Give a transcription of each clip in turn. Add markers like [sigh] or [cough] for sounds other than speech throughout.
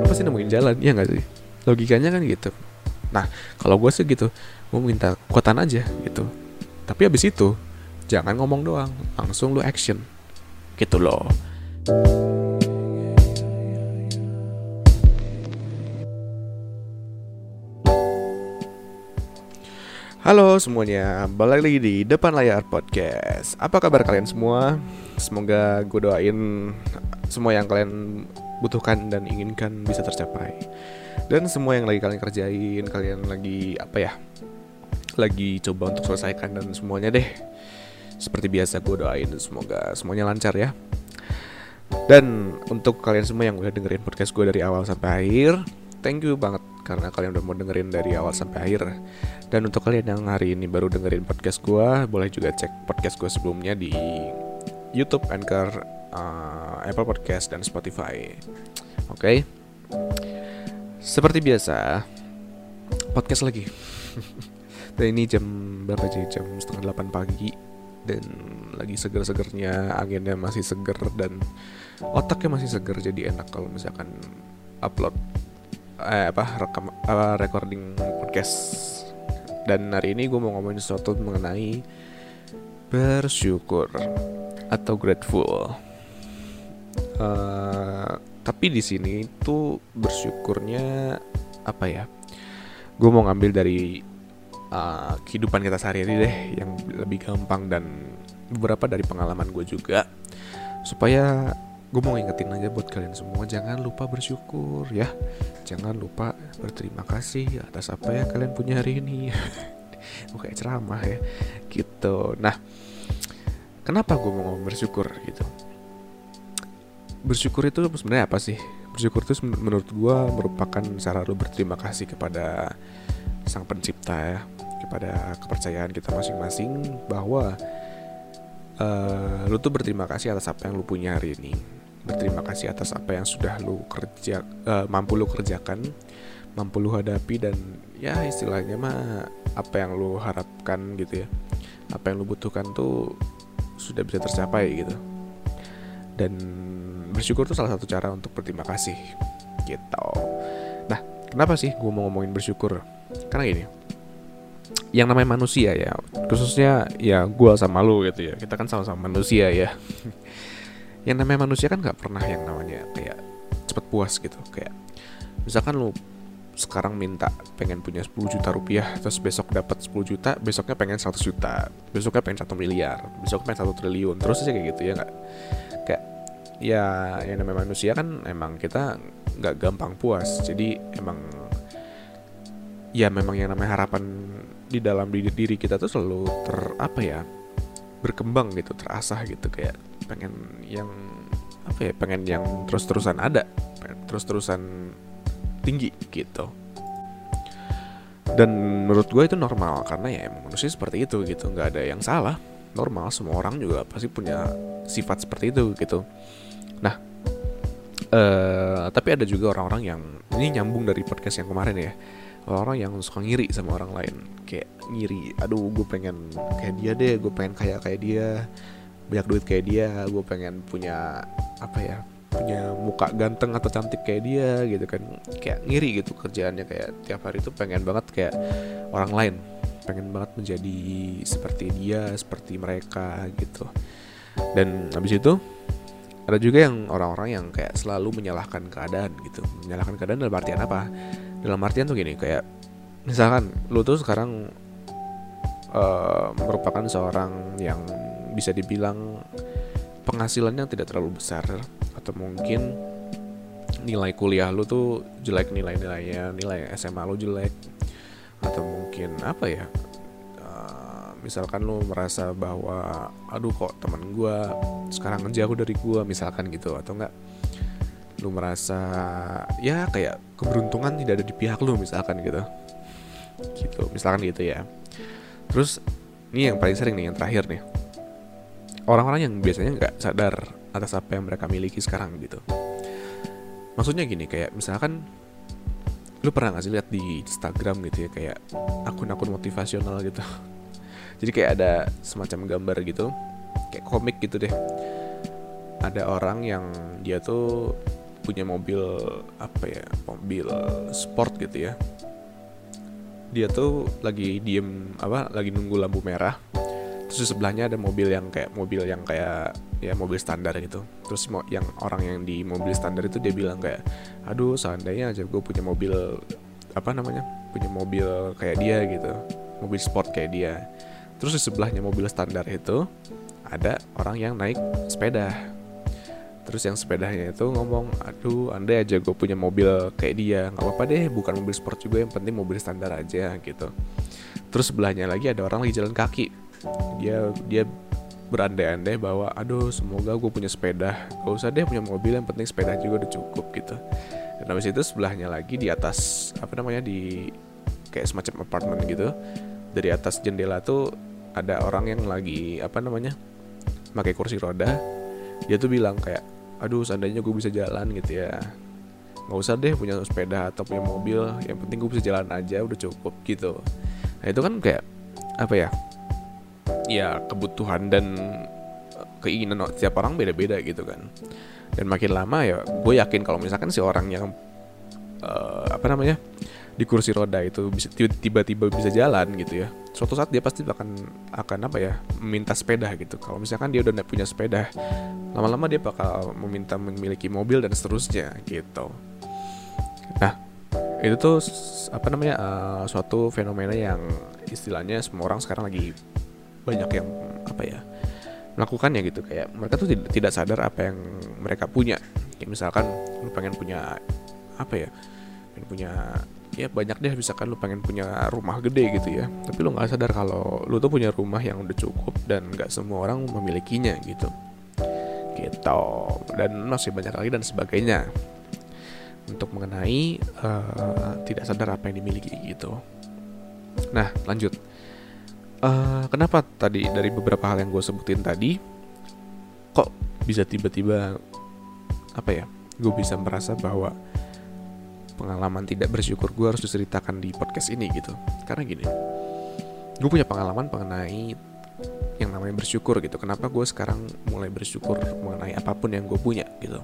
lu pasti nemuin jalan ya nggak sih? Logikanya kan gitu. Nah kalau gue sih gitu gue minta kuatan aja gitu. Tapi abis itu jangan ngomong doang langsung lu action. Gitu loh. Halo semuanya, balik lagi di depan layar podcast. Apa kabar kalian semua? Semoga gue doain semua yang kalian butuhkan dan inginkan bisa tercapai. Dan semua yang lagi kalian kerjain, kalian lagi apa ya? Lagi coba untuk selesaikan dan semuanya deh. Seperti biasa gue doain semoga semuanya lancar ya. Dan untuk kalian semua yang udah dengerin podcast gue dari awal sampai akhir, thank you banget karena kalian udah mau dengerin dari awal sampai akhir. Dan untuk kalian yang hari ini baru dengerin podcast gue, boleh juga cek podcast gue sebelumnya di YouTube, Anchor, uh, Apple Podcast, dan Spotify. Oke, okay? seperti biasa, podcast lagi. [laughs] dan ini jam berapa sih? Jam setengah delapan pagi dan lagi seger-segernya, anginnya masih seger dan otaknya masih seger jadi enak kalau misalkan upload eh apa rekam apa recording podcast dan hari ini gue mau ngomongin sesuatu mengenai bersyukur atau grateful. Uh, tapi di sini tuh bersyukurnya apa ya? Gue mau ngambil dari uh, kehidupan kita sehari-hari deh, yang lebih gampang dan beberapa dari pengalaman gue juga, supaya gue mau ingetin aja buat kalian semua jangan lupa bersyukur ya. Jangan lupa berterima kasih atas apa yang kalian punya hari ini. [laughs] Gue kayak ceramah ya. Gitu. Nah kenapa gue mau ngomong bersyukur gitu? Bersyukur itu sebenarnya apa sih? Bersyukur itu menurut gue merupakan cara lo berterima kasih kepada sang pencipta ya kepada kepercayaan kita masing-masing bahwa uh, lu tuh berterima kasih atas apa yang lu punya hari ini berterima kasih atas apa yang sudah lu kerja uh, mampu lu kerjakan mampu lu hadapi dan ya istilahnya mah apa yang lu harapkan gitu ya apa yang lu butuhkan tuh sudah bisa tercapai gitu. Dan bersyukur tuh salah satu cara untuk berterima kasih gitu. Nah kenapa sih gue mau ngomongin bersyukur? Karena gini yang namanya manusia ya khususnya ya gue sama lu gitu ya kita kan sama-sama manusia ya. [laughs] Yang namanya manusia kan nggak pernah yang namanya kayak cepet puas gitu kayak misalkan lu sekarang minta pengen punya 10 juta rupiah terus besok dapat 10 juta besoknya pengen 100 juta besoknya pengen satu miliar besoknya pengen satu triliun terus aja kayak gitu ya nggak? Kayak ya yang namanya manusia kan emang kita nggak gampang puas jadi emang ya memang yang namanya harapan di dalam diri diri kita tuh selalu ter apa ya berkembang gitu terasah gitu kayak pengen yang apa ya pengen yang terus terusan ada terus terusan tinggi gitu. Dan menurut gue itu normal karena ya emang manusia seperti itu gitu. Nggak ada yang salah. Normal semua orang juga pasti punya sifat seperti itu gitu. Nah uh, tapi ada juga orang-orang yang ini nyambung dari podcast yang kemarin ya. Orang yang suka ngiri sama orang lain. Kayak ngiri aduh gue pengen kayak dia deh gue pengen kayak kayak dia banyak duit kayak dia gue pengen punya apa ya punya muka ganteng atau cantik kayak dia gitu kan. Kayak ngiri gitu kerjaannya kayak tiap hari itu pengen banget kayak orang lain. Pengen banget menjadi seperti dia seperti mereka gitu. Dan habis itu ada juga yang orang-orang yang kayak selalu menyalahkan keadaan gitu. Menyalahkan keadaan dalam artian apa? Dalam artian tuh gini kayak misalkan lu tuh sekarang uh, merupakan seorang yang bisa dibilang penghasilannya tidak terlalu besar atau mungkin nilai kuliah lu tuh jelek nilai-nilainya nilai SMA lu jelek. Atau mungkin apa ya uh, misalkan lu merasa bahwa aduh kok teman gue sekarang jauh dari gue misalkan gitu atau enggak? Lu merasa ya kayak keberuntungan tidak ada di pihak lu misalkan gitu. Gitu misalkan gitu ya. Terus ini yang paling sering nih yang terakhir nih. Orang-orang yang biasanya nggak sadar atas apa yang mereka miliki sekarang gitu. Maksudnya gini kayak misalkan lu pernah gak sih lihat di Instagram gitu ya kayak akun-akun motivasional gitu? [laughs] Jadi kayak ada semacam gambar gitu kayak komik gitu deh. Ada orang yang dia tuh punya mobil apa ya mobil sport gitu ya. Dia tuh lagi diem apa lagi nunggu lampu merah. Terus sebelahnya ada mobil yang kayak mobil yang kayak ya mobil standar gitu. Terus yang orang yang di mobil standar itu dia bilang kayak aduh seandainya aja gue punya mobil apa namanya punya mobil kayak dia gitu mobil sport kayak dia. Terus di sebelahnya mobil standar itu ada orang yang naik sepeda. Terus yang sepedanya itu ngomong aduh andai aja gue punya mobil kayak dia nggak apa-apa deh bukan mobil sport juga yang penting mobil standar aja gitu. Terus sebelahnya lagi ada orang lagi jalan kaki. Dia dia berandai-andai bahwa aduh semoga gue punya sepeda. Gak usah deh punya mobil yang penting sepeda juga udah cukup gitu. Dan habis itu sebelahnya lagi di atas apa namanya di kayak semacam apartemen gitu dari atas jendela tuh ada orang yang lagi apa namanya pakai kursi roda. Dia tuh bilang kayak aduh seandainya gue bisa jalan gitu ya. Nggak usah deh punya sepeda atau punya mobil yang penting gue bisa jalan aja udah cukup gitu. Nah itu kan kayak apa ya ya kebutuhan dan keinginan setiap orang beda-beda gitu kan. Dan makin lama ya gue yakin kalau misalkan si orang yang uh, apa namanya di kursi roda itu tiba-tiba bisa jalan gitu ya suatu saat dia pasti akan akan apa ya meminta sepeda gitu. Kalau misalkan dia udah punya sepeda lama-lama dia bakal meminta memiliki mobil dan seterusnya gitu. Nah itu tuh apa namanya uh, suatu fenomena yang istilahnya semua orang sekarang lagi banyak yang apa ya melakukannya gitu. Kayak mereka tuh tidak, sadar apa yang mereka punya. Kayak misalkan lu pengen punya apa ya pengen punya ya banyak deh. Misalkan lu pengen punya rumah gede gitu ya. Tapi lu nggak sadar kalau lu tuh punya rumah yang udah cukup dan nggak semua orang memilikinya gitu. Gitu. Dan masih banyak lagi dan sebagainya. Untuk mengenai uh, tidak sadar apa yang dimiliki gitu. Nah lanjut uh, kenapa tadi dari beberapa hal yang gue sebutin tadi kok bisa tiba-tiba apa ya gue bisa merasa bahwa pengalaman tidak bersyukur gue harus diceritakan di podcast ini gitu. Karena gini gue punya pengalaman mengenai yang namanya bersyukur gitu. Kenapa gue sekarang mulai bersyukur mengenai apa pun yang gue punya gitu.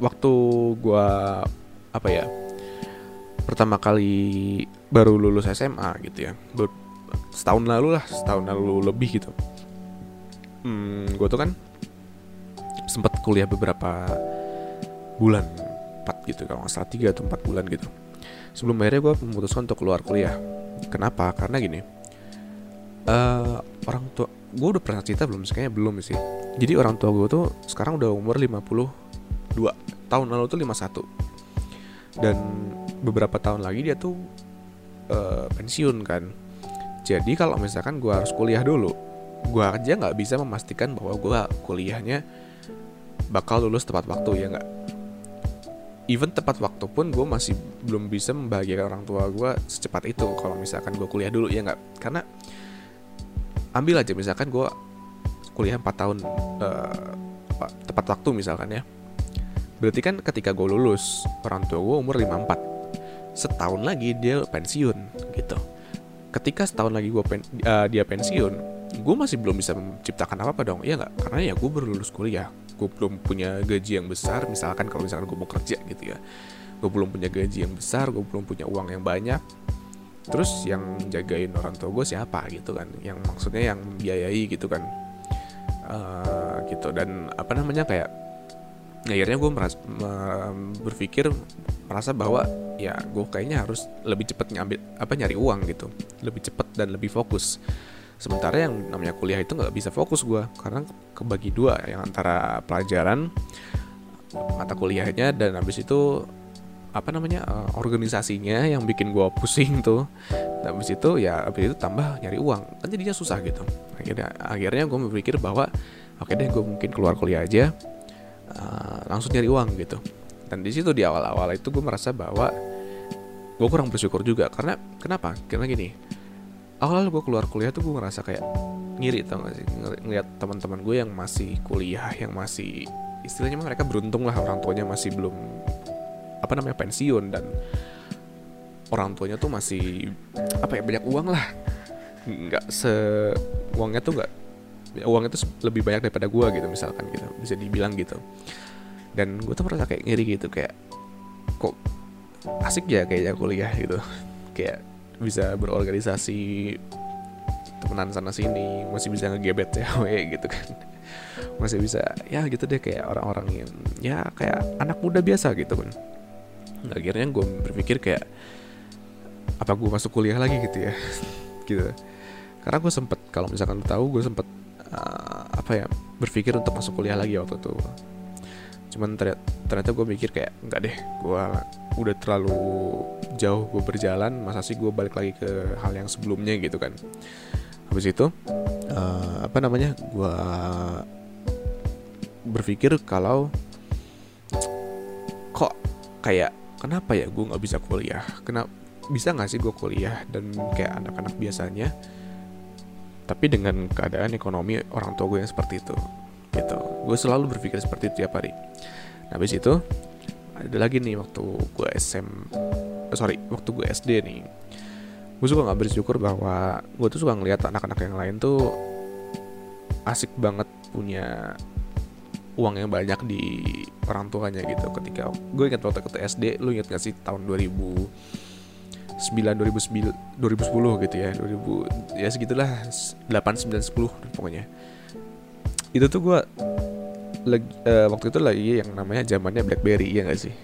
Waktu gue apa ya pertama kali baru lulus SMA gitu ya. Setahun lalu lah setahun lalu lebih gitu. Hmm, gue tuh kan sempat kuliah beberapa bulan 4 gitu kalau nggak salah 3 atau 4 bulan gitu. Sebelum akhirnya gue memutuskan untuk keluar kuliah. Kenapa? Karena gini uh, orang tua gue udah pernah cerita belum kayaknya belum sih. Jadi orang tua gue tuh sekarang udah umur 52 tahun lalu tuh 51 dan beberapa tahun lagi dia tuh uh, pensiun kan. Jadi kalau misalkan gue harus kuliah dulu gue aja nggak bisa memastikan bahwa gue kuliahnya bakal lulus tepat waktu ya nggak? Even tepat waktu pun gue masih belum bisa membahagiakan orang tua gue secepat itu kalau misalkan gue kuliah dulu ya nggak? Karena ambil aja misalkan gue kuliah 4 tahun uh, tepat waktu misalkan ya. Berarti kan ketika gue lulus orang tua gue umur 54 setahun lagi dia pensiun gitu. Ketika setahun lagi gue pen, uh, dia pensiun gue masih belum bisa menciptakan apa apa dong ya nggak? Karena ya gue baru lulus kuliah gue belum punya gaji yang besar misalkan kalau misalkan gue mau kerja gitu ya. Gue belum punya gaji yang besar gue belum punya uang yang banyak. Terus yang jagain orang tua gue siapa gitu kan? Yang maksudnya yang biayai gitu kan? Uh, gitu. Dan apa namanya kayak akhirnya gue merasa, berpikir merasa bahwa ya gue kayaknya harus lebih cepat ngambil apa nyari uang gitu. Lebih cepat dan lebih fokus. Sementara yang namanya kuliah itu nggak bisa fokus gue karena kebagi dua yang antara pelajaran mata kuliahnya dan habis itu apa namanya uh, organisasinya yang bikin gue pusing tuh. Dan habis itu ya habis itu tambah nyari uang. Kan jadinya susah gitu. Akhirnya akhirnya gue berpikir bahwa oke deh gue mungkin keluar kuliah aja uh, langsung nyari uang gitu. Dan di situ di awal-awal itu gue merasa bahwa gue kurang bersyukur juga. Karena kenapa? Karena gini awal gue keluar kuliah tuh gue ngerasa kayak ngiri tau gak sih? Ng ngeliat teman-teman gue yang masih kuliah yang masih istilahnya mereka beruntung lah orang tuanya masih belum apa namanya pensiun dan orang tuanya tuh masih apa ya banyak uang lah. Nggak se uangnya tuh nggak uangnya tuh lebih banyak daripada gue gitu misalkan gitu. Bisa dibilang gitu. Dan gue tuh merasa kayak ngiri gitu kayak kok asik ya kayaknya kuliah gitu. Kayak bisa berorganisasi temenan sana sini masih bisa ngegebet [laughs] cewek gitu kan. Masih bisa ya gitu deh kayak orang-orang yang ya kayak anak muda biasa gitu kan. Akhirnya gue berpikir kayak apa gue masuk kuliah lagi gitu ya? [laughs] Gitu. Karena gue sempet kalau misalkan tahu gue sempet uh, apa ya berpikir untuk masuk kuliah lagi waktu itu. Cuman ternyata, ternyata gue mikir kayak enggak deh gue udah terlalu jauh gue berjalan masa sih gue balik lagi ke hal yang sebelumnya gitu kan. Habis itu uh, apa namanya gue berpikir kalau kok kayak kenapa ya gue nggak bisa kuliah? Kenapa bisa nggak sih gue kuliah? Dan kayak anak-anak biasanya tapi dengan keadaan ekonomi orang tua gue yang seperti itu gitu. Gue selalu berpikir seperti itu tiap hari. Nah, habis itu ada lagi nih waktu gue SM oh, sorry waktu gue SD nih. Gue suka nggak bersyukur bahwa gue tuh suka ngeliat anak-anak yang lain tuh asik banget punya uang yang banyak di orang tuanya gitu. Ketika gue ingat waktu ke SD lu ingat gak sih tahun 2000 9 2009 2010 gitu ya 2000 ya segitulah 8 9 10 pokoknya. Itu tuh gue uh, waktu itu lagi yang namanya zamannya BlackBerry ya gak sih?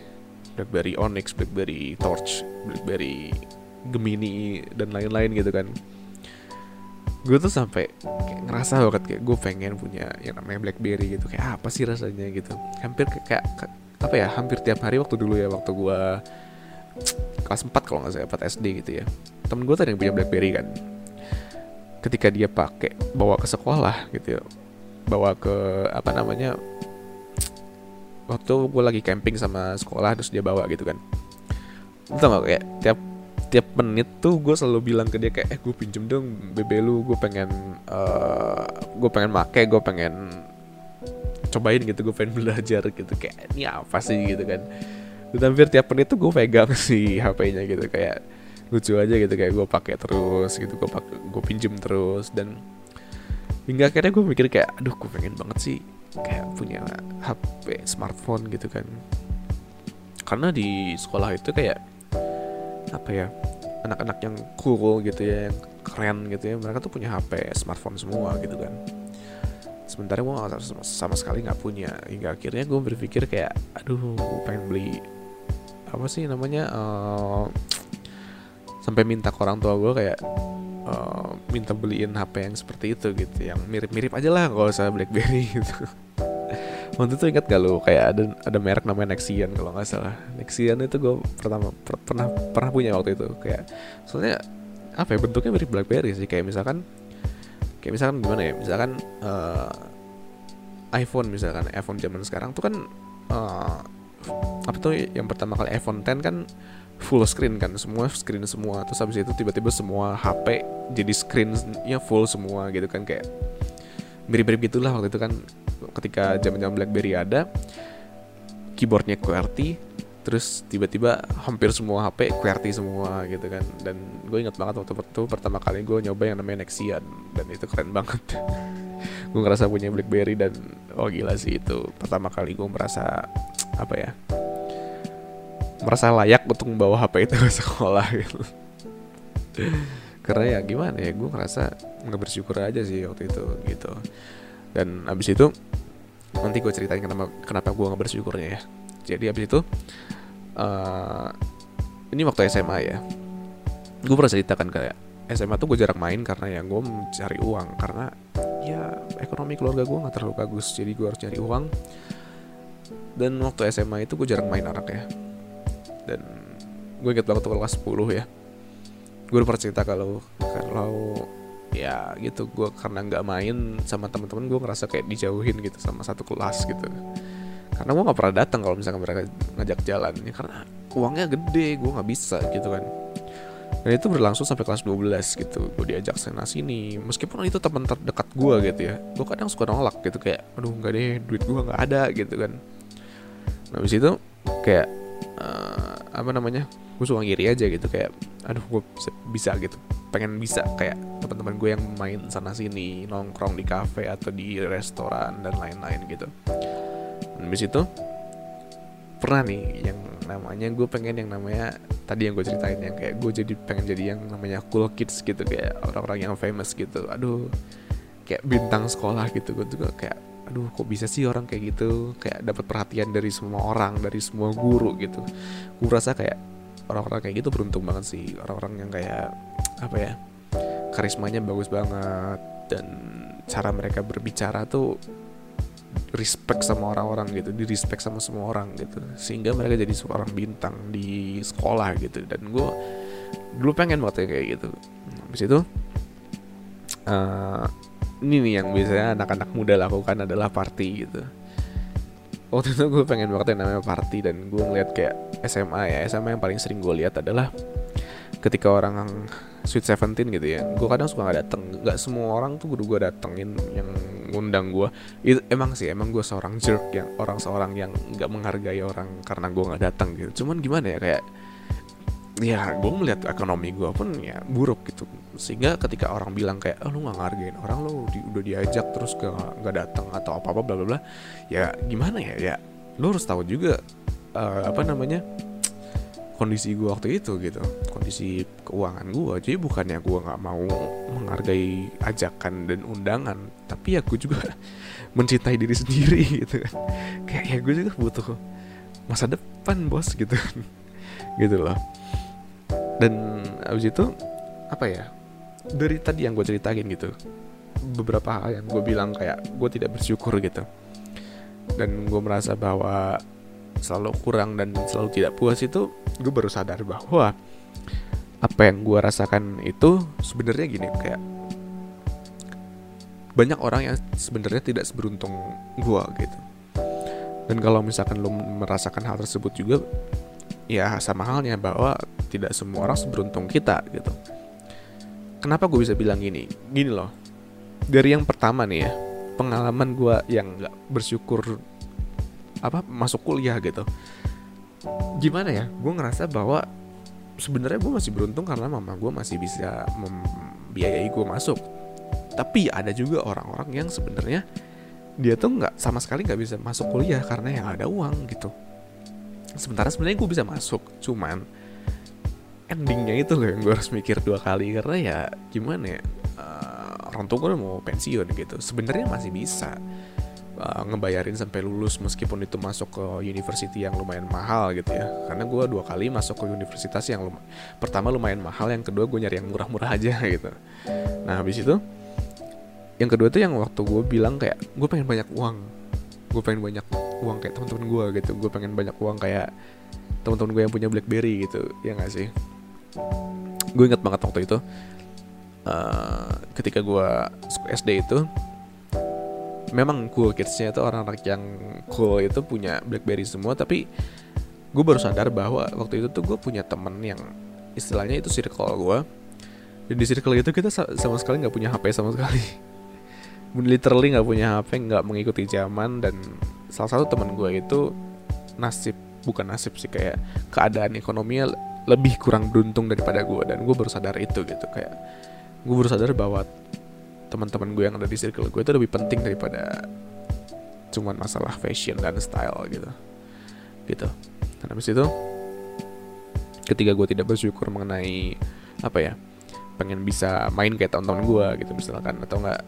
BlackBerry Onyx BlackBerry Torch BlackBerry Gemini dan lain-lain gitu kan. Gue tuh sampai ngerasa banget kayak gue pengen punya yang namanya BlackBerry gitu. Kayak apa sih rasanya gitu? Hampir kayak apa ya? Hampir tiap hari waktu dulu ya waktu gue kelas 4 kalau nggak salah 4 SD gitu ya. Temen gue tadi yang punya BlackBerry kan. Ketika dia pakai bawa ke sekolah gitu ya bawa ke apa namanya waktu gue lagi camping sama sekolah terus dia bawa gitu kan. Itu gak kayak tiap tiap menit tuh gue selalu bilang ke dia kayak eh gue pinjem dong BB lu gue pengen uh, gue pengen make gue pengen cobain gitu gue pengen [laughs] belajar gitu. Kayak ini apa sih? gitu kan dan hampir tiap menit tuh gue pegang [laughs] si HP-nya gitu kayak lucu aja gitu kayak gue pakai terus gitu gue pakai gue pinjem terus. Dan hingga akhirnya gue mikir kayak aduh gue pengen banget sih kayak punya HP smartphone gitu kan. Karena di sekolah itu kayak apa ya anak-anak yang cool gitu ya yang keren gitu ya mereka tuh punya HP smartphone semua gitu kan. Sementara gue sama, sama sekali nggak punya. Hingga akhirnya gue berpikir kayak aduh gue pengen beli apa sih namanya uh, sampai minta ke orang tua gue kayak uh, minta beliin HP yang seperti itu gitu yang mirip-mirip aja lah kalau saya BlackBerry [laughs] gitu. Waktu itu ingat gak lo kayak ada ada merek namanya Nexian kalau nggak salah. Nexian itu gue pertama per, pernah pernah punya waktu itu kayak soalnya apa ya bentuknya mirip BlackBerry sih kayak misalkan kayak misalkan gimana ya misalkan uh, iPhone misalkan iPhone zaman sekarang tuh kan uh, apa tuh yang pertama kali iPhone 10 kan full screen kan semua screen semua. Terus habis itu tiba-tiba semua HP jadi screennya full semua gitu kan kayak mirip-mirip gitulah waktu itu kan. Ketika zaman-zaman BlackBerry ada keyboardnya QWERTY terus tiba-tiba hampir semua HP QWERTY semua gitu kan. Dan gue ingat banget waktu itu pertama kali gue nyoba yang namanya Nexian dan itu keren banget. [laughs] Gue ngerasa punya BlackBerry dan oh gila sih itu pertama kali gue merasa apa ya merasa layak untuk membawa HP itu ke sekolah gitu. Karena ya gimana ya gue ngerasa nggak bersyukur aja sih waktu itu gitu. Dan abis itu nanti gue ceritain kenapa kenapa gue nggak bersyukurnya ya. Jadi abis itu uh, ini waktu SMA ya. Gue pernah ceritakan kayak SMA tuh gue jarang main karena ya gue mencari uang. Karena ya ekonomi keluarga gue nggak terlalu bagus jadi gue harus cari uang. Dan waktu SMA itu gue jarang main anak ya dan gue inget banget kelas 10 ya. Gue udah cerita kalau kalau ya gitu gue karena nggak main sama teman-teman gue ngerasa kayak dijauhin gitu sama satu kelas gitu. Karena gue nggak pernah datang kalau misalkan mereka ngajak jalan. Ya karena uangnya gede gue nggak bisa gitu kan. Dan itu berlangsung sampai kelas 12 gitu. Gue diajak sana sini. Meskipun itu teman terdekat gue gitu ya. Gue kadang suka nolak gitu kayak aduh nggak deh duit gue nggak ada gitu kan. Nah habis itu kayak uh, apa namanya gue suka ngiri aja gitu kayak aduh gue bisa, gitu. Pengen bisa kayak teman-teman gue yang main sana sini nongkrong di kafe atau di restoran dan lain-lain gitu. Habis itu pernah nih yang namanya gue pengen yang namanya tadi yang gue ceritain yang kayak gue jadi pengen jadi yang namanya cool kids gitu kayak orang-orang yang famous gitu. Aduh kayak bintang sekolah gitu gue juga kayak aduh kok bisa sih orang kayak gitu? Kayak dapat perhatian dari semua orang dari semua guru gitu. Gue rasa kayak orang-orang kayak gitu beruntung banget sih. Orang-orang yang kayak apa ya karismanya bagus banget. Dan cara mereka berbicara tuh respect sama orang-orang gitu di respect sama semua orang gitu. Sehingga mereka jadi seorang bintang di sekolah gitu. Dan gue dulu pengen banget kayak gitu. Habis itu uh, ini nih yang biasanya anak-anak muda lakukan adalah party gitu. Waktu itu gue pengen banget yang namanya party dan gue ngeliat kayak SMA ya. SMA yang paling sering gue lihat adalah ketika orang Sweet Seventeen gitu ya. Gue kadang suka nggak dateng. Nggak semua orang tuh gue datengin yang ngundang gue. Itu emang sih emang gue seorang jerk yang orang seorang yang nggak menghargai orang karena gue nggak datang gitu. Cuman gimana ya kayak ya gue melihat ekonomi gue pun ya buruk gitu. Sehingga ketika orang bilang kayak oh, lu nggak ngargain orang lu di, udah diajak terus gak nggak datang atau apa apa bla bla bla ya gimana ya? Ya lu harus tahu juga uh, apa namanya kondisi gue waktu itu gitu. Kondisi keuangan gue jadi bukannya gue nggak mau menghargai ajakan dan undangan tapi ya gue juga [laughs] mencintai diri sendiri gitu. Kayak ya gue juga butuh masa depan bos gitu. [laughs] Gitu loh dan abis itu apa ya dari tadi yang gue ceritain gitu beberapa hal yang gue bilang kayak gue tidak bersyukur gitu. Dan gue merasa bahwa selalu kurang dan selalu tidak puas itu gue baru sadar bahwa apa yang gue rasakan itu sebenarnya gini kayak banyak orang yang sebenarnya tidak seberuntung gue gitu. Dan kalau misalkan lo merasakan hal tersebut juga ya sama halnya bahwa tidak semua orang seberuntung kita gitu. Kenapa gue bisa bilang gini? Gini loh. Dari yang pertama nih ya pengalaman gue yang nggak bersyukur apa masuk kuliah gitu. Gimana ya? Gue ngerasa bahwa sebenarnya gue masih beruntung karena mama gue masih bisa membiayai gue masuk. Tapi ada juga orang-orang yang sebenarnya dia tuh nggak sama sekali nggak bisa masuk kuliah karena yang ada uang gitu sementara sebenarnya gue bisa masuk cuman endingnya itu loh yang gue harus mikir dua kali. Karena ya gimana ya uh, orang tua gue mau pensiun gitu. Sebenarnya masih bisa uh, ngebayarin sampai lulus meskipun itu masuk ke university yang lumayan mahal gitu ya. Karena gue dua kali masuk ke universitas yang lum pertama lumayan mahal yang kedua gue nyari yang murah-murah aja [laughs] gitu. Nah habis itu yang kedua tuh yang waktu gue bilang kayak gue pengen banyak uang gue pengen banyak uang kayak teman-teman gue gitu. Gue pengen banyak uang kayak teman-teman gue yang punya BlackBerry gitu ya gak sih? Gue inget banget waktu itu uh, ketika gue SD itu memang cool kidsnya itu orang-orang yang cool itu punya BlackBerry semua tapi gue baru sadar bahwa waktu itu tuh gue punya temen yang istilahnya itu circle gue dan di circle itu kita sama sekali nggak punya HP sama sekali [laughs] literally nggak punya HP nggak mengikuti zaman dan salah satu teman gue itu nasib bukan nasib sih kayak keadaan ekonominya lebih kurang beruntung daripada gue dan gue baru sadar itu gitu. Kayak gue baru sadar bahwa teman-teman gue yang ada di circle gue itu lebih penting daripada cuman masalah fashion dan style gitu. Gitu. Dan habis itu ketika gue tidak bersyukur mengenai apa ya pengen bisa main kayak teman-teman gue gitu misalkan atau enggak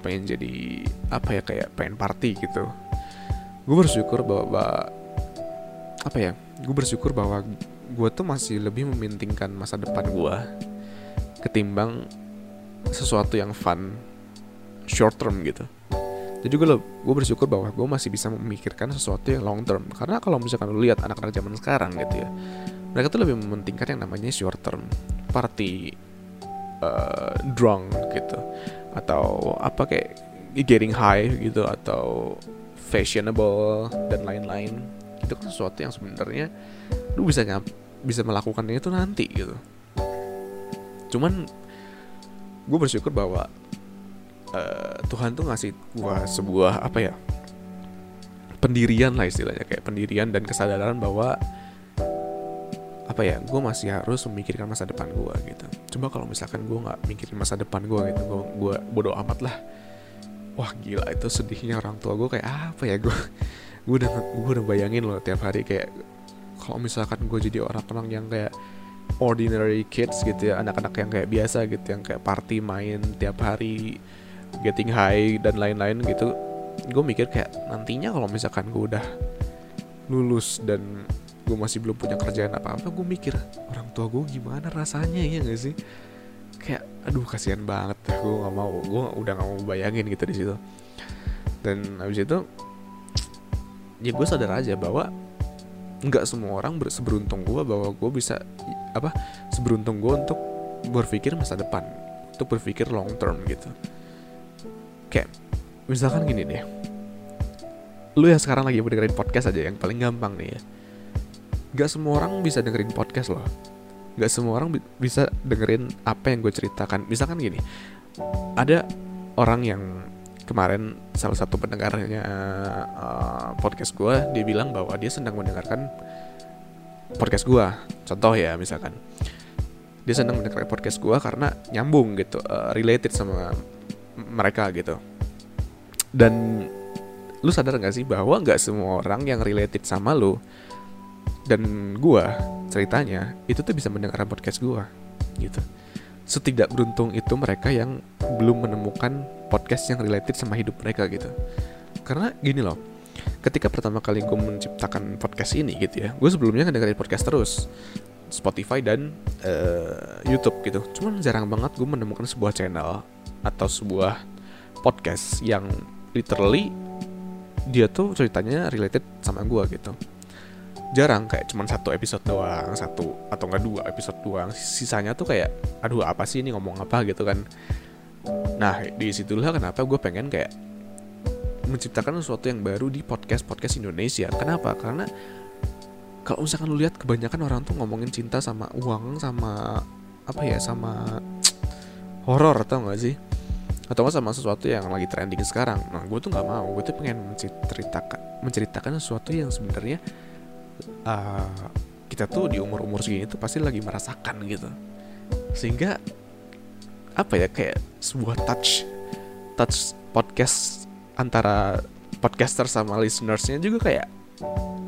pengen jadi apa ya kayak pengen party gitu. Gue bersyukur bahwa apa ya gue bersyukur bahwa gue tuh masih lebih mementingkan masa depan gue ketimbang sesuatu yang fun short term gitu. Jadi gue gue bersyukur bahwa gue masih bisa memikirkan sesuatu yang long term. Karena kalau misalkan lu lihat anak-anak zaman sekarang gitu ya mereka tuh lebih mementingkan yang namanya short term party uh, drunk gitu. Atau apa kayak getting high gitu atau fashionable dan lain-lain. Itu kan sesuatu yang sebenarnya lu bisa bisa melakukannya itu nanti gitu. Cuman gue bersyukur bahwa uh, Tuhan tuh ngasih gue sebuah apa ya pendirian lah istilahnya. Kayak pendirian dan kesadaran bahwa apa ya gue masih harus memikirkan masa depan gue gitu. Coba kalau misalkan gue nggak mikirin masa depan gue gitu gue gue bodoh amat lah. Wah gila itu sedihnya orang tua gue kayak apa ya gue gue udah gue udah bayangin loh tiap hari kayak kalau misalkan gue jadi orang-orang yang kayak ordinary kids gitu ya anak-anak yang kayak biasa gitu yang kayak party main tiap hari getting high dan lain-lain gitu gue mikir kayak nantinya kalau misalkan gue udah lulus dan gue masih belum punya kerjaan apa-apa gue mikir orang tua gue gimana rasanya ya gak sih? Kayak aduh kasihan banget gue nggak mau gue udah nggak mau bayangin gitu di situ. Dan habis itu ya gue sadar aja bahwa nggak semua orang seberuntung gue bahwa gue bisa apa seberuntung gue untuk berpikir masa depan untuk berpikir long term gitu. Kayak misalkan gini deh lu yang sekarang lagi dengerin podcast aja yang paling gampang nih ya nggak semua orang bisa dengerin podcast loh. Nggak semua orang bi bisa dengerin apa yang gue ceritakan. Misalkan gini ada orang yang kemarin salah satu pendengarnya uh, podcast gue dia bilang bahwa dia sedang mendengarkan podcast gue. Contoh ya misalkan. Dia sedang mendengarkan podcast gue karena nyambung gitu uh, related sama mereka gitu. Dan lu sadar gak sih bahwa nggak semua orang yang related sama lu dan gue ceritanya itu tuh bisa mendengarkan podcast gue gitu. Setidak beruntung itu mereka yang belum menemukan podcast yang related sama hidup mereka gitu. Karena gini loh ketika pertama kali gue menciptakan podcast ini gitu ya gue sebelumnya ngedengerin podcast terus. Spotify dan uh, YouTube gitu. Cuman jarang banget gue menemukan sebuah channel atau sebuah podcast yang literally dia tuh ceritanya related sama gue gitu jarang kayak cuman satu episode doang satu atau enggak dua episode doang. Sisanya tuh kayak aduh apa sih ini ngomong apa? gitu kan. Nah di situlah kenapa gue pengen kayak menciptakan sesuatu yang baru di podcast podcast Indonesia. Kenapa? Karena kalau misalkan lu lihat kebanyakan orang tuh ngomongin cinta sama uang sama apa ya sama horor atau enggak sih? Atau nggak sama sesuatu yang lagi trending sekarang. Nah gue tuh nggak mau. Gue tuh pengen menceritakan menceritakan sesuatu yang sebenarnya uh, kita tuh di umur umur segini tuh pasti lagi merasakan gitu. Sehingga apa ya kayak sebuah touch touch podcast antara podcaster sama listenersnya juga kayak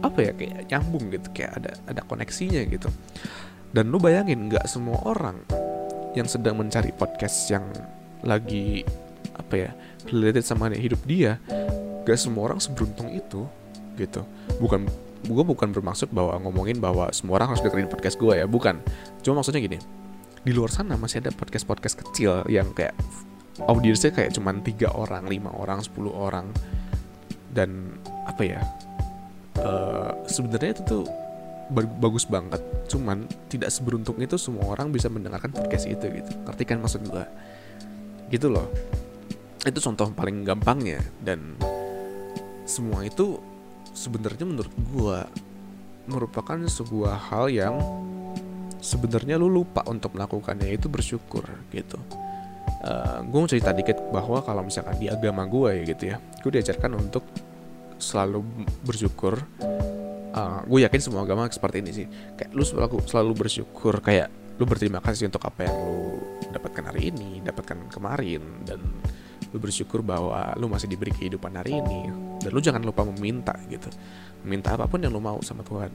apa ya kayak nyambung gitu kayak ada ada koneksinya gitu. Dan lu bayangin nggak semua orang yang sedang mencari podcast yang lagi apa ya related sama hidup dia gak semua orang seberuntung itu gitu. Bukan gue bukan bermaksud bahwa ngomongin bahwa semua orang harus dengerin podcast gue ya bukan. Cuma maksudnya gini di luar sana masih ada podcast podcast kecil yang kayak audiensnya kayak cuman tiga orang lima orang sepuluh orang. Dan apa ya uh, sebenarnya itu tuh bagus banget. Cuman tidak seberuntung itu semua orang bisa mendengarkan podcast itu gitu. Ngerti kan maksud gue gitu loh. Itu contoh paling gampangnya. Dan semua itu sebenarnya menurut gue merupakan sebuah hal yang sebenarnya lu lupa untuk melakukannya itu bersyukur gitu. Uh, gue mau cerita dikit bahwa kalau misalkan di agama gue ya gitu ya, gue diajarkan untuk selalu bersyukur. Uh, gue yakin semua agama seperti ini sih. Kayak lu selalu selalu bersyukur, kayak lu berterima kasih untuk apa yang lu dapatkan hari ini, dapatkan kemarin, dan lu bersyukur bahwa lu masih diberi kehidupan hari ini dan lu jangan lupa meminta gitu. Minta apa pun yang lu mau sama Tuhan.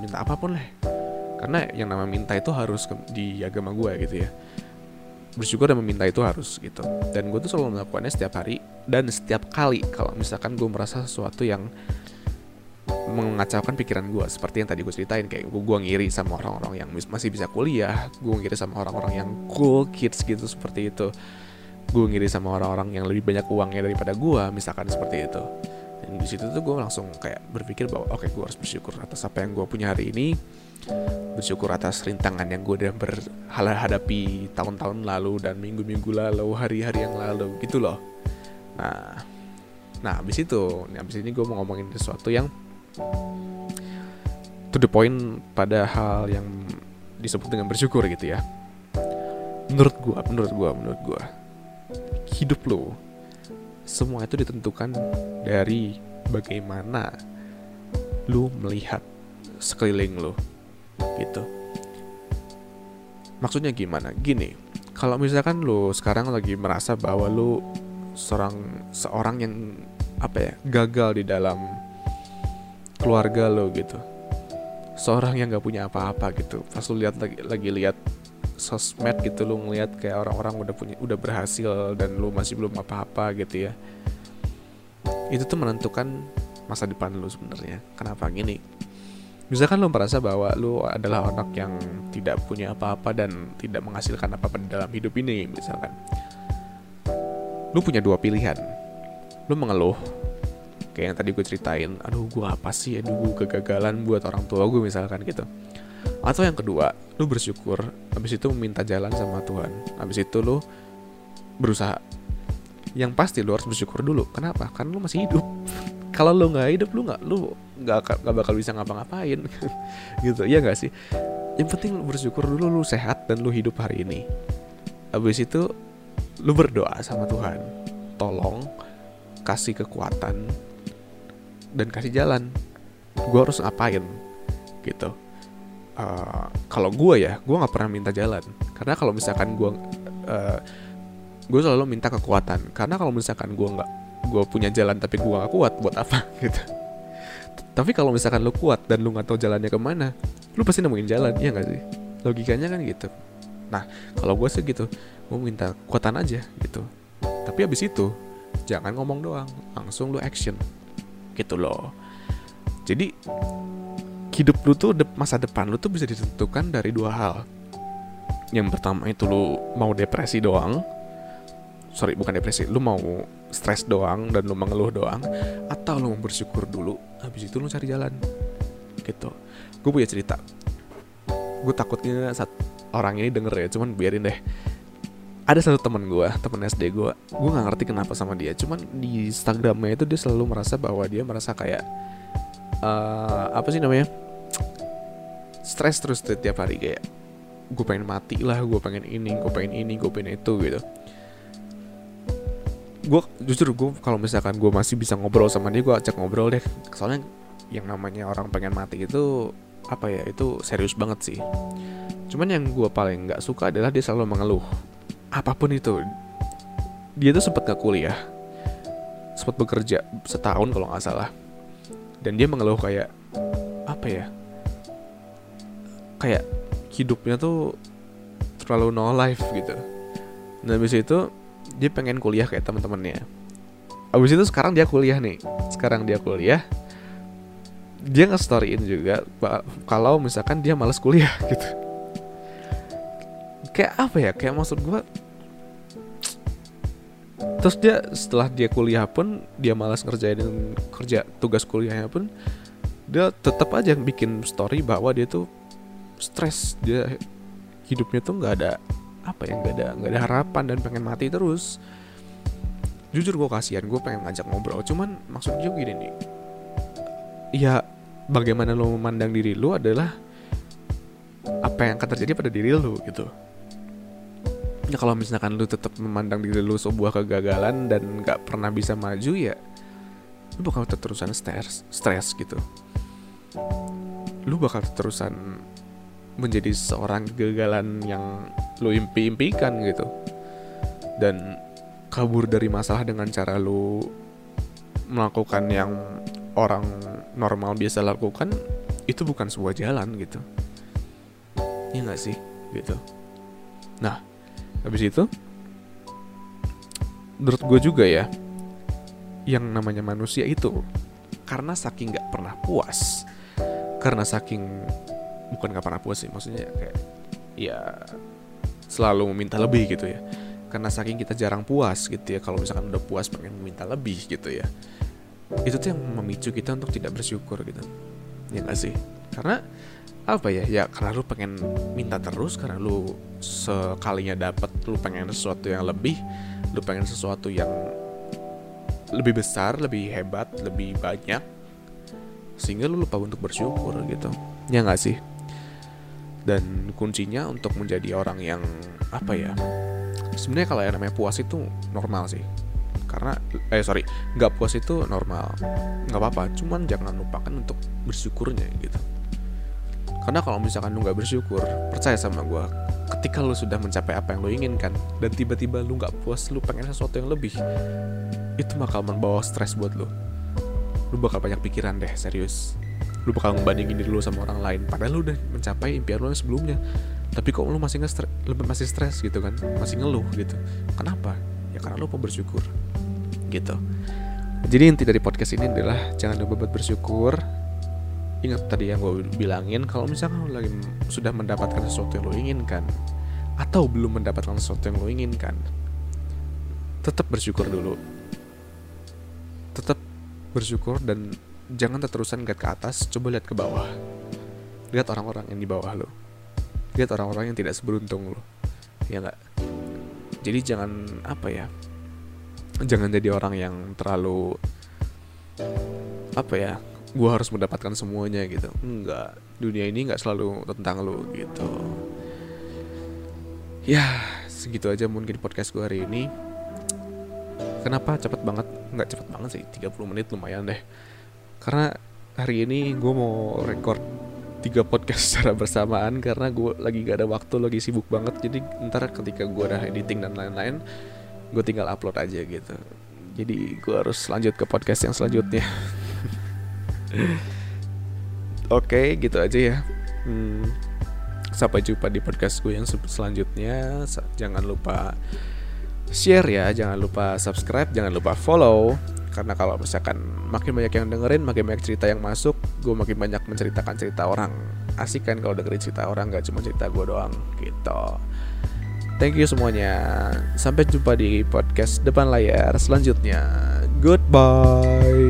Minta apa pun lah. Karena yang nama minta itu harus di agama gue gitu ya. Bersyukur dan meminta itu harus gitu. Dan gue tuh selalu melakukannya setiap hari dan setiap kali kalau misalkan gue merasa sesuatu yang mengacaukan pikiran gue seperti yang tadi gue ceritain kayak gue, gue ngiri sama orang-orang yang masih bisa kuliah gue ngiri sama orang-orang yang cool kids gitu seperti itu gue ngiri sama orang-orang yang lebih banyak uangnya daripada gue misalkan seperti itu. Dan di situ tuh gue langsung kayak berpikir bahwa oke okay, gue harus bersyukur atas apa yang gue punya hari ini. Bersyukur atas rintangan yang gue udah berhadapi tahun-tahun lalu dan minggu-minggu lalu hari-hari yang lalu gitu loh. Nah nah abis itu nah, abis ini gue mau ngomongin sesuatu yang to the point pada hal yang disebut dengan bersyukur gitu ya. Menurut gue menurut gue menurut gue hidup lo semua itu ditentukan dari bagaimana lu melihat sekeliling lo gitu. Maksudnya gimana? Gini kalau misalkan lo sekarang lagi merasa bahwa lo seorang seorang yang apa ya gagal di dalam keluarga lo gitu. Seorang yang gak punya apa-apa gitu. Pas lu lihat lagi lagi lihat sosmed gitu lu ngeliat kayak orang-orang udah punya udah berhasil dan lu masih belum apa-apa gitu ya. Itu tuh menentukan masa depan lu sebenarnya. Kenapa? Gini misalkan lu merasa bahwa lu adalah anak yang tidak punya apa-apa dan tidak menghasilkan apa-apa dalam hidup ini misalkan. Lu punya dua pilihan. Lu mengeluh kayak yang tadi gue ceritain aduh gue apa sih? Aduh gue kegagalan buat orang tua gue misalkan gitu atau yang kedua lu bersyukur habis itu meminta jalan sama Tuhan. Habis itu lu berusaha. Yang pasti lu harus bersyukur dulu. Kenapa? Kan lu masih hidup. [laughs] Kalau lu nggak hidup lu nggak lu nggak nggak bakal bisa ngapa-ngapain. [laughs] Gitu. Ya nggak sih? Yang penting lu bersyukur dulu lu sehat dan lu hidup hari ini. Habis itu lu berdoa sama Tuhan. Tolong kasih kekuatan dan kasih jalan. Gue harus ngapain? Gitu uh, kalau gue ya gue nggak pernah minta jalan. Karena kalau misalkan gue uh, gue selalu minta kekuatan. Karena kalau misalkan gue nggak gue punya jalan tapi gue gak kuat buat apa? [laughs] Gitu. Tapi kalau misalkan lu kuat dan lu nggak tahu jalannya ke mana lu pasti nemuin jalan ya nggak sih? Logikanya kan gitu. Nah kalau gue sih gitu gue minta kekuatan aja gitu. Tapi abis itu jangan ngomong doang langsung lu action. Gitu loh. Jadi hidup lu tuh masa depan lu tuh bisa ditentukan dari dua hal. Yang pertama itu lu mau depresi doang. Sorry bukan depresi lu mau stres doang dan lu mengeluh doang atau lu mau bersyukur dulu habis itu lu cari jalan. Gitu. Gue punya cerita. Gue takutnya saat orang ini denger ya cuman biarin deh. Ada satu teman gue teman SD gue gue nggak ngerti kenapa sama dia cuman di Instagramnya itu dia selalu merasa bahwa dia merasa kayak uh, apa sih namanya stres terus setiap hari kayak gue pengen mati lah gue pengen ini gue pengen ini gue pengen itu gitu. Gue jujur gue kalau misalkan gue masih bisa ngobrol sama dia gue ajak ngobrol deh. Soalnya yang namanya orang pengen mati itu apa ya itu serius banget sih. Cuman yang gue paling nggak suka adalah dia selalu mengeluh. Apa pun itu. Dia tuh sempat gak kuliah. Sempat bekerja setahun kalau nggak salah. Dan dia mengeluh kayak apa ya kayak hidupnya tuh terlalu no life gitu. Dan habis itu dia pengen kuliah kayak teman-temannya habis itu sekarang dia kuliah nih. Sekarang dia kuliah dia nge-storyin juga kalau misalkan dia males kuliah [laughs] gitu. Kayak apa ya? Kayak maksud gue terus dia setelah dia kuliah pun dia malas ngerjain kerja tugas kuliahnya pun dia tetap aja bikin story bahwa dia tuh stres dia hidupnya tuh nggak ada apa ya nggak ada nggak ada harapan dan pengen mati terus. Jujur gue kasihan gue pengen ngajak ngobrol cuman maksudnya gini nih. Ya bagaimana lo memandang diri lo adalah apa yang akan terjadi pada diri lo gitu. Ya kalau misalkan lu tetap memandang diri lu sebuah kegagalan dan nggak pernah bisa maju ya lu bakal terusan stres stres gitu. Lu bakal terusan menjadi seorang kegagalan yang lu impi-impikan gitu. Dan kabur dari masalah dengan cara lu melakukan yang orang normal biasa lakukan itu bukan sebuah jalan gitu. Ya nggak sih? Gitu. Nah habis itu menurut gue juga ya yang namanya manusia itu karena saking nggak pernah puas karena saking bukan nggak pernah puas sih maksudnya kayak ya selalu meminta lebih gitu ya. Karena saking kita jarang puas gitu ya kalau misalkan udah puas pengen meminta lebih gitu ya. Itu tuh yang memicu kita untuk tidak bersyukur gitu. Ya gak sih? Karena apa ya? Ya karena lu pengen minta terus karena lu sekalinya dapat lu pengen sesuatu yang lebih lu pengen sesuatu yang lebih besar lebih hebat lebih banyak sehingga lu lupa untuk bersyukur gitu. Ya nggak sih dan kuncinya untuk menjadi orang yang apa ya sebenarnya kalau yang namanya puas itu normal sih karena eh sorry nggak puas itu normal nggak apa-apa cuman jangan lupakan untuk bersyukurnya gitu karena kalau misalkan lu nggak bersyukur, percaya sama gue, ketika lu sudah mencapai apa yang lu inginkan dan tiba-tiba lu nggak puas, lu pengen sesuatu yang lebih, itu bakal membawa stres buat lu. Lu bakal banyak pikiran deh, serius. Lu bakal ngebandingin diri lu sama orang lain. Padahal lu udah mencapai impian lu yang sebelumnya. Tapi kok lu masih lu masih stres gitu kan? Masih ngeluh gitu. Kenapa? Ya karena lu bersyukur gitu. Jadi inti dari podcast ini adalah jangan lupa buat bersyukur. Ingat tadi yang gue bilangin kalau misalkan lo lagi sudah mendapatkan sesuatu yang lo inginkan atau belum mendapatkan sesuatu yang lo inginkan tetap bersyukur dulu. Tetap bersyukur dan jangan terterusan lihat ke atas coba lihat ke bawah. Lihat orang-orang yang di bawah lo. Lihat orang-orang yang tidak seberuntung lo. Ya nggak? Jadi jangan apa ya jangan jadi orang yang terlalu apa ya gue harus mendapatkan semuanya gitu. Enggak dunia ini nggak selalu tentang lo gitu. Ya segitu aja mungkin podcast gue hari ini. Kenapa? Cepet banget. Nggak cepet banget sih. 30 menit lumayan deh karena hari ini gue mau record tiga podcast [laughs] secara bersamaan karena gue lagi gak ada waktu lagi sibuk banget. Jadi ntar ketika gue udah editing dan lain-lain gue tinggal upload aja gitu. Jadi gue harus lanjut ke podcast yang selanjutnya. [laughs] Oke okay, gitu aja ya. Hmm, sampai jumpa di podcast gue yang selanjutnya. Jangan lupa share ya jangan lupa subscribe jangan lupa follow. Karena kalau misalkan makin banyak yang dengerin makin banyak cerita yang masuk gue makin banyak menceritakan cerita orang. Asik kan kalau dengerin cerita orang gak cuma cerita gue doang gitu. Thank you semuanya. Sampai jumpa di podcast depan layar selanjutnya. Goodbye